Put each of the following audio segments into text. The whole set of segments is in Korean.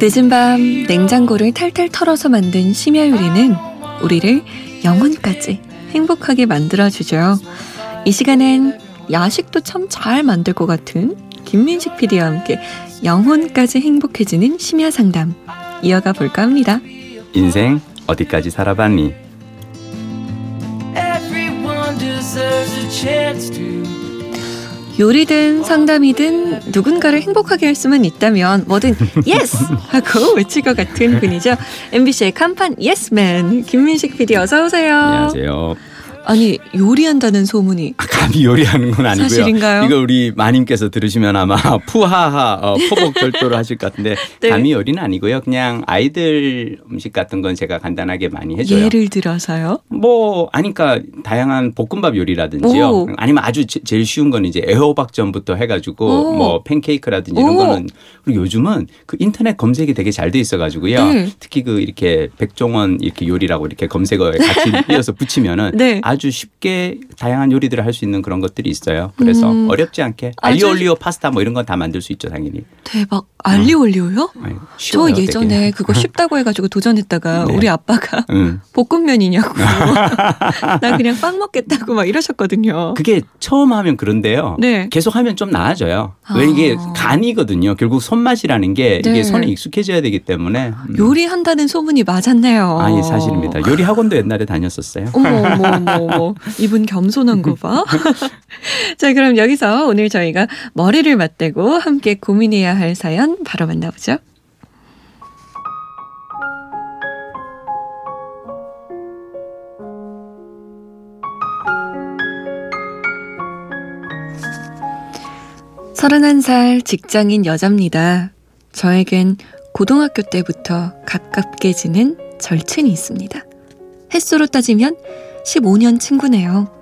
늦은 밤 냉장고를 탈탈 털어서 만든 심야 요리는 우리를 영혼까지 행복하게 만들어주죠. 이 시간엔 야식도 참 잘 만들 것 같은 김민식 PD와 함께 영혼까지 행복해지는 심야 상담 이어가 볼까 합니다. 인생 어디까지 살아봤니? 요리든 상담이든 누군가를 행복하게 할 수만 있다면 뭐든 yes 하고 외칠 것 같은 분이죠. MBC의 간판 예스맨 김민식 PD 어서 오세요. 안녕하세요. 아니 요리한다는 소문이 아, 감히 요리하는 건 아니고요. 사실인가요? 이거 우리 마님께서 들으시면 아마 푸하하 어, 포복 절도를 하실 것 같은데 네. 감히 요리는 아니고요. 그냥 아이들 음식 같은 건 제가 간단하게 많이 해줘요. 예를 들어서요. 뭐 아니까 다양한 볶음밥 요리라든지요. 오. 아니면 아주 제, 제일 쉬운 건 이제 애호박전부터 해가지고 오. 뭐 팬케이크라든지 이런 오. 거는 그리고 요즘은 그 인터넷 검색이 되게 잘 돼 있어가지고요. 네. 특히 그 이렇게 백종원 이렇게 요리라고 이렇게 검색어에 같이 이어서 붙이면은 네. 아주 쉽게 다양한 요리들을 할 수 있는 그런 것들이 있어요. 그래서 음. 어렵지 않게 아주- 알리올리오 파스타 뭐 이런 건 다 만들 수 있죠 당연히. 대박 알리올리오요? 아유, 저 쉬워요, 예전에 되게. 그거 쉽다고 해가지고 도전했다가 네. 우리 아빠가 응. 볶음면이냐고 나 그냥 빵 먹겠다고 막 이러셨거든요. 그게 처음 하면 그런데요. 네. 계속 하면 좀 나아져요. 왜 이게 아. 간이거든요. 결국 손맛이라는 게 네. 이게 손에 익숙해져야 되기 때문에. 음. 요리한다는 소문이 맞았네요. 아니 사실입니다. 요리 학원도 옛날에 다녔었어요. 어머 어머 어머 어머 이분 겸손한 거 봐. 자 그럼 여기서 오늘 저희가 머리를 맞대고 함께 고민해야 할 사연 바로 만나보죠. 서른한 살 직장인 여자입니다. 저에겐 고등학교 때부터 가깝게 지낸 절친이 있습니다. 횟수로 따지면 15년 친구네요.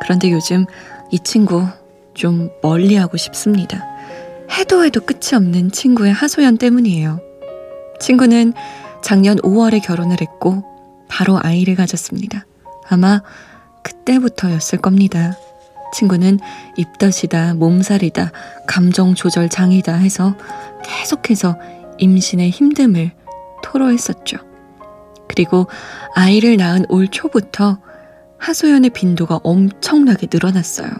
그런데 요즘 이 친구 좀 멀리 하고 싶습니다. 해도 해도 끝이 없는 친구의 하소연 때문이에요. 친구는 작년 5월에 결혼을 했고 바로 아이를 가졌습니다. 아마 그때부터였을 겁니다. 친구는 입덧이다, 몸살이다, 감정 조절 장애다 해서 계속해서 임신의 힘듦을 토로했었죠. 그리고 아이를 낳은 올 초부터 하소연의 빈도가 엄청나게 늘어났어요.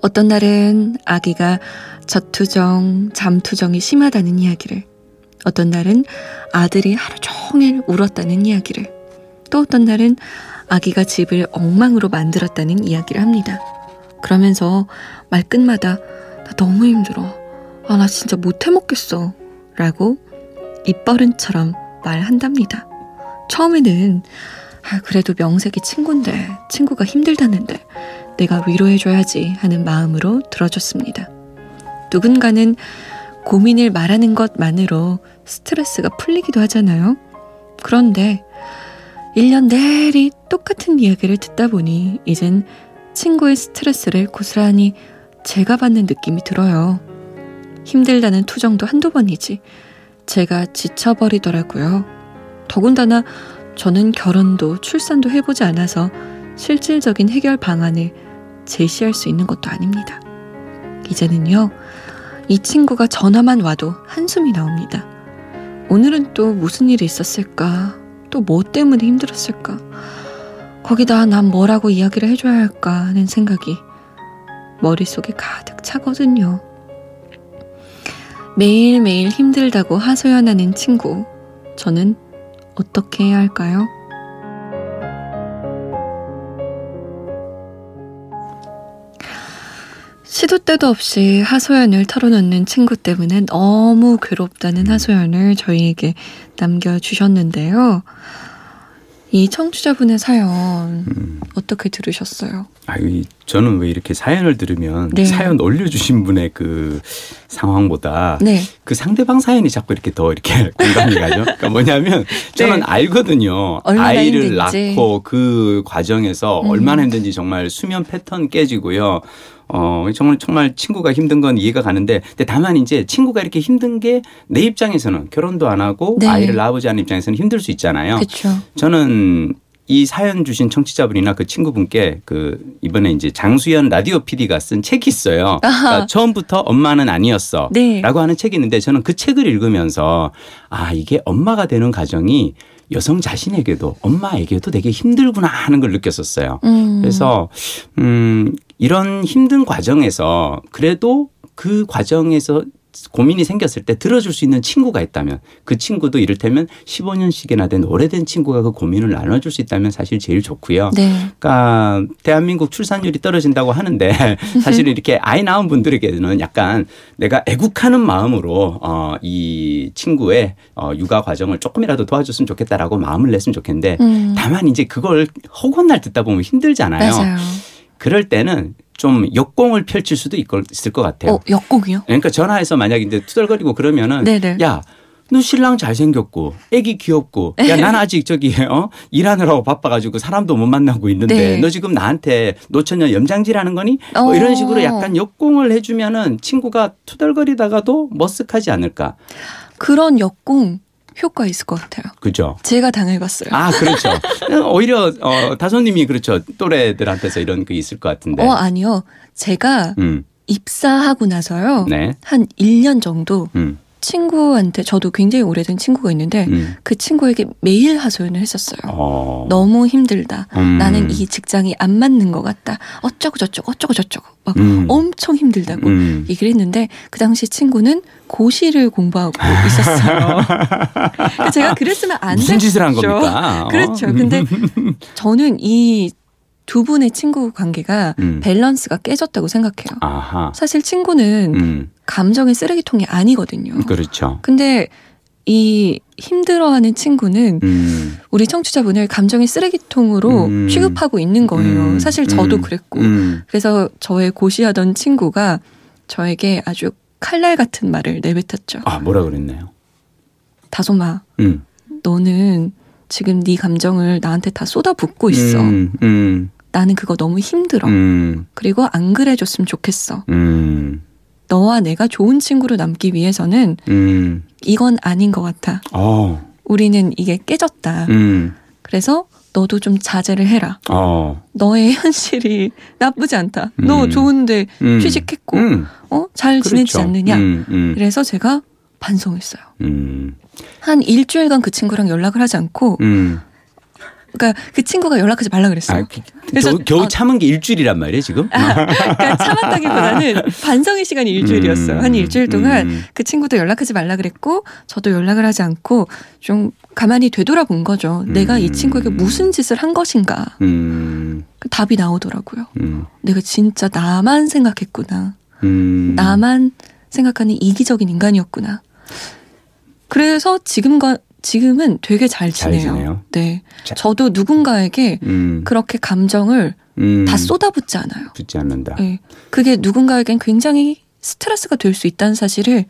어떤 날은 아기가 젖투정, 잠투정이 심하다는 이야기를, 어떤 날은 아들이 하루 종일 울었다는 이야기를, 또 어떤 날은 아기가 집을 엉망으로 만들었다는 이야기를 합니다. 그러면서 말끝마다 나 너무 힘들어. 아, 나 진짜 못 해 먹겠어. 라고 입버릇처럼 말한답니다. 처음에는 아, 그래도 명색이 친구인데 친구가 힘들다는데 내가 위로해줘야지 하는 마음으로 들어줬습니다. 누군가는 고민을 말하는 것만으로 스트레스가 풀리기도 하잖아요. 그런데 1년 내리 똑같은 이야기를 듣다 보니 이젠 친구의 스트레스를 고스란히 제가 받는 느낌이 들어요. 힘들다는 투정도 한두 번이지 제가 지쳐버리더라고요. 더군다나 저는 결혼도 출산도 해보지 않아서 실질적인 해결 방안을 제시할 수 있는 것도 아닙니다. 이제는요, 이 친구가 전화만 와도 한숨이 나옵니다. 오늘은 또 무슨 일이 있었을까? 또 뭐 때문에 힘들었을까? 거기다 난 뭐라고 이야기를 해줘야 할까 하는 생각이 머릿속에 가득 차거든요. 매일매일 힘들다고 하소연하는 친구, 저는 어떻게 해야 할까요? 시도 때도 없이 하소연을 털어놓는 친구 때문에 너무 괴롭다는 하소연을 저희에게 남겨주셨는데요. 이 청취자분의 사연 음. 어떻게 들으셨어요? 아유, 저는 왜 이렇게 사연을 들으면 네. 사연 올려주신 분의 그 상황보다 네. 그 상대방 사연이 자꾸 이렇게 더 이렇게 공감이 가죠. 그러니까 뭐냐면 저는 네. 알거든요. 아이를 힘든지. 낳고 그 과정에서 음. 얼마나 힘든지 정말 수면 패턴 깨지고요. 어, 정말, 정말 친구가 힘든 건 이해가 가는데, 근데 다만 이제 친구가 이렇게 힘든 게 내 입장에서는 결혼도 안 하고 네. 아이를 낳아보지 않은 입장에서는 힘들 수 있잖아요. 그렇죠. 저는 이 사연 주신 청취자분이나 그 친구분께 그 이번에 이제 장수연 라디오 PD가 쓴 책이 있어요. 그러니까 처음부터 엄마는 아니었어. 네. 라고 하는 책이 있는데 저는 그 책을 읽으면서 아, 이게 엄마가 되는 과정이 여성 자신에게도 엄마에게도 되게 힘들구나 하는 걸 느꼈었어요. 음. 그래서 음 이런 힘든 과정에서 그래도 그 과정에서 고민이 생겼을 때 들어줄 수 있는 친구가 있다면 그 친구도 이를테면 15년씩이나 된 오래된 친구가 그 고민을 나눠줄 수 있다면 사실 제일 좋고요. 네. 그러니까 대한민국 출산율이 떨어진다고 하는데 사실 이렇게 아이 낳은 분들에게는 약간 내가 애국하는 마음으로 어, 이 친구의 어, 육아 과정을 조금이라도 도와줬으면 좋겠다라고 마음을 냈으면 좋겠는데 음. 다만 이제 그걸 허구날 듣다 보면 힘들잖아요. 맞아요. 그럴 때는 좀 역공을 펼칠 수도 있을 것 같아요. 어, 역곡이요? 그러니까 전화해서 만약 이제 투덜거리고 그러면은 네네. 야. 너 신랑 잘생겼고 애기 귀엽고 야 난 아직 저기 어 일하느라고 바빠가지고 사람도 못 만나고 있는데 네. 너 지금 나한테 노처녀 염장질하는 거니 뭐 이런 어. 식으로 약간 역공을 해주면은 친구가 투덜거리다가도 머쓱하지 않을까 그런 역공 효과 있을 것 같아요. 그죠 제가 당해봤어요. 아 그렇죠 오히려 어 다솜님이 그렇죠 또래들한테서 이런 게 있을 것 같은데 어, 아니요. 제가 음 입사하고 나서요. 네. 한 1년 정도 음, 친구한테 저도 굉장히 오래된 친구가 있는데 음. 그 친구에게 매일 하소연을 했었어요. 어. 너무 힘들다. 음. 나는 이 직장이 안 맞는 것 같다. 어쩌고 저쩌고 어쩌고 저쩌고 막 음. 엄청 힘들다고 음. 얘기를 했는데 그 당시 친구는 고시를 공부하고 있었어요. 그러니까 제가 그랬으면 안 무슨 짓을 한 됐죠. 겁니까? 어? 그렇죠. 근데 저는 이두 분의 친구 관계가 음. 밸런스가 깨졌다고 생각해요. 아하. 사실 친구는 음, 감정의 쓰레기통이 아니거든요. 그렇죠. 근데 이 힘들어하는 친구는 음, 우리 청취자분을 감정의 쓰레기통으로 음. 취급하고 있는 거예요. 음, 사실 저도 음, 그랬고. 음. 그래서 저의 고시하던 친구가 저에게 아주 칼날 같은 말을 내뱉었죠. 아, 뭐라 그랬나요? 다솜아, 음. 너는 지금 네 감정을 나한테 다 쏟아붓고 있어. 나는 그거 너무 힘들어. 음, 그리고 안 그래줬으면 좋겠어. 음, 너와 내가 좋은 친구로 남기 위해서는 음. 이건 아닌 것 같아. 어, 우리는 이게 깨졌다. 음, 그래서 너도 좀 자제를 해라. 어. 너의 현실이 나쁘지 않다. 너 음. 좋은데 음. 취직했고, 음, 어? 잘 지내지 그렇죠. 않느냐. 음, 음, 그래서 제가 반성했어요. 음, 한 일주일간 그 친구랑 연락을 하지 않고, 음. 그러니까 그 친구가 연락하지 말라 아, 그랬어요. 그- 그래서- 겨우, 겨우 어. 참은 게 일주일이란 말이에요, 지금? 그러니까 참았다기보다는 반성의 시간이 일주일이었어요. 음, 한 일주일 동안 음. 그 친구도 연락하지 말라 그랬고, 저도 연락을 하지 않고 좀 가만히 되돌아본 거죠. 내가 이 음. 친구에게 무슨 짓을 한 것인가. 음, 그 답이 나오더라고요. 음, 내가 진짜 나만 생각했구나. 음. 나만 생각하는 이기적인 인간이었구나. 그래서 지금과 지금은 되게 잘잘 지내요. 지내요? 네. 자. 저도 누군가에게 음, 그렇게 감정을 음. 다 쏟아붓지 않아요. 붙지 않는다. 네. 그게 누군가에겐 굉장히 스트레스가 될 수 있다는 사실을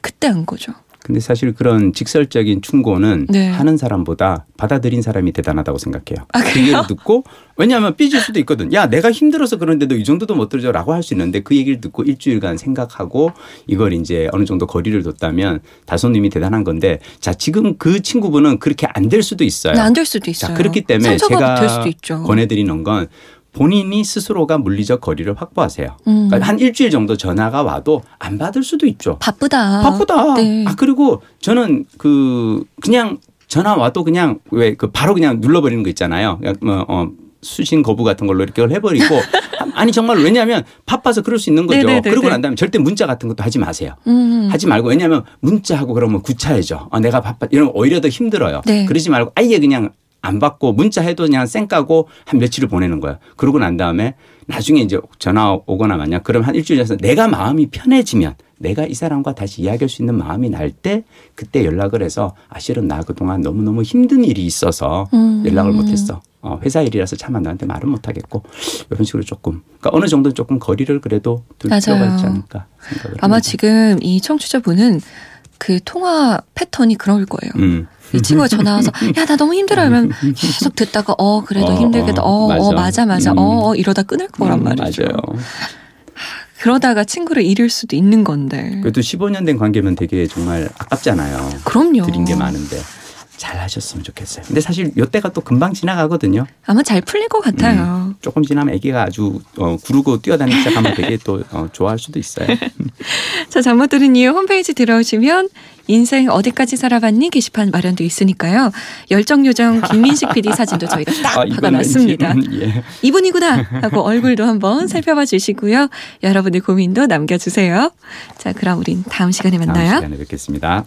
그때 안 거죠. 근데 사실 그런 직설적인 충고는 네. 하는 사람보다 받아들인 사람이 대단하다고 생각해요. 아, 그? 얘기를 듣고 왜냐하면 삐질 수도 있거든. 야 내가 힘들어서 그런데도 이 정도도 못 들어줘라고 할 수 있는데 그 얘기를 듣고 일주일간 생각하고 이걸 이제 어느 정도 거리를 뒀다면 다솜님이 대단한 건데 자 지금 그 친구분은 그렇게 안 될 수도 있어요. 안될 수도 있어요. 자 그렇기 때문에 제가. 권해드리는 건 본인이 스스로가 물리적 거리를 확보하세요. 음. 그러니까 한 일주일 정도 전화가 와도 안 받을 수도 있죠. 바쁘다. 바쁘다. 네. 아 그리고 저는 그 그냥 전화 와도 그냥 왜 그 바로 그냥 눌러버리는 거 있잖아요. 그냥 뭐 어, 수신 거부 같은 걸로 이렇게 해버리고 아니 정말 왜냐하면 바빠서 그럴 수 있는 거죠. 네네네네. 그러고 난 다음에 절대 문자 같은 것도 하지 마세요. 음. 하지 말고 왜냐하면 문자하고 그러면 구차해져. 아, 내가 바빠 이러면 오히려 더 힘들어요. 네. 그러지 말고 아예 그냥 안 받고 문자 해도 그냥 쌩 까고 한 며칠을 보내는 거야. 그러고 난 다음에 나중에 이제 전화 오거나 만약 그러면 한 일주일 지나서 내가 마음이 편해지면 내가 이 사람과 다시 이야기할 수 있는 마음이 날 때 그때 연락을 해서 아 실은 나 그동안 너무너무 힘든 일이 있어서 음. 연락을 못했어. 어, 회사 일이라서 차마 너한테 말은 못하겠고 이런 식으로 조금 그러니까 어느 정도 조금 거리를 그래도 둘 맞아요. 필요가 있지 않을까 생각을 아마 합니다. 지금 이 청취자분은 그 통화 패턴이 그럴 거예요. 음. 이 친구가 전화 와서 야 나 너무 힘들어 이러면 계속 듣다가 어 그래도 어, 힘들겠다 어, 어, 어 맞아. 맞아 맞아 음. 어, 어 이러다 끊을 거란 음, 말이죠. 맞아요. 그러다가 친구를 잃을 수도 있는 건데. 그래도 15년 된 관계면 되게 정말 아깝잖아요. 그럼요. 드린 게 많은데 잘 하셨으면 좋겠어요. 근데 사실 요때가 또 금방 지나가거든요. 아마 잘 풀릴 것 같아요. 음, 조금 지나면 아기가 아주 어, 구르고 뛰어다니기 시작하면 되게 또 어, 좋아할 수도 있어요. 자, 잘못 들은 이유 홈페이지 들어오시면 인생 어디까지 살아봤니 게시판 마련돼 있으니까요. 열정 요정 김민식 PD 사진도 저희가 딱 아, 박아놨습니다. 음, 예. 이분이구나 하고 얼굴도 한번 살펴봐 주시고요. 여러분의 고민도 남겨주세요. 자, 그럼 우린 다음 시간에 다음 만나요. 시간에 뵙겠습니다.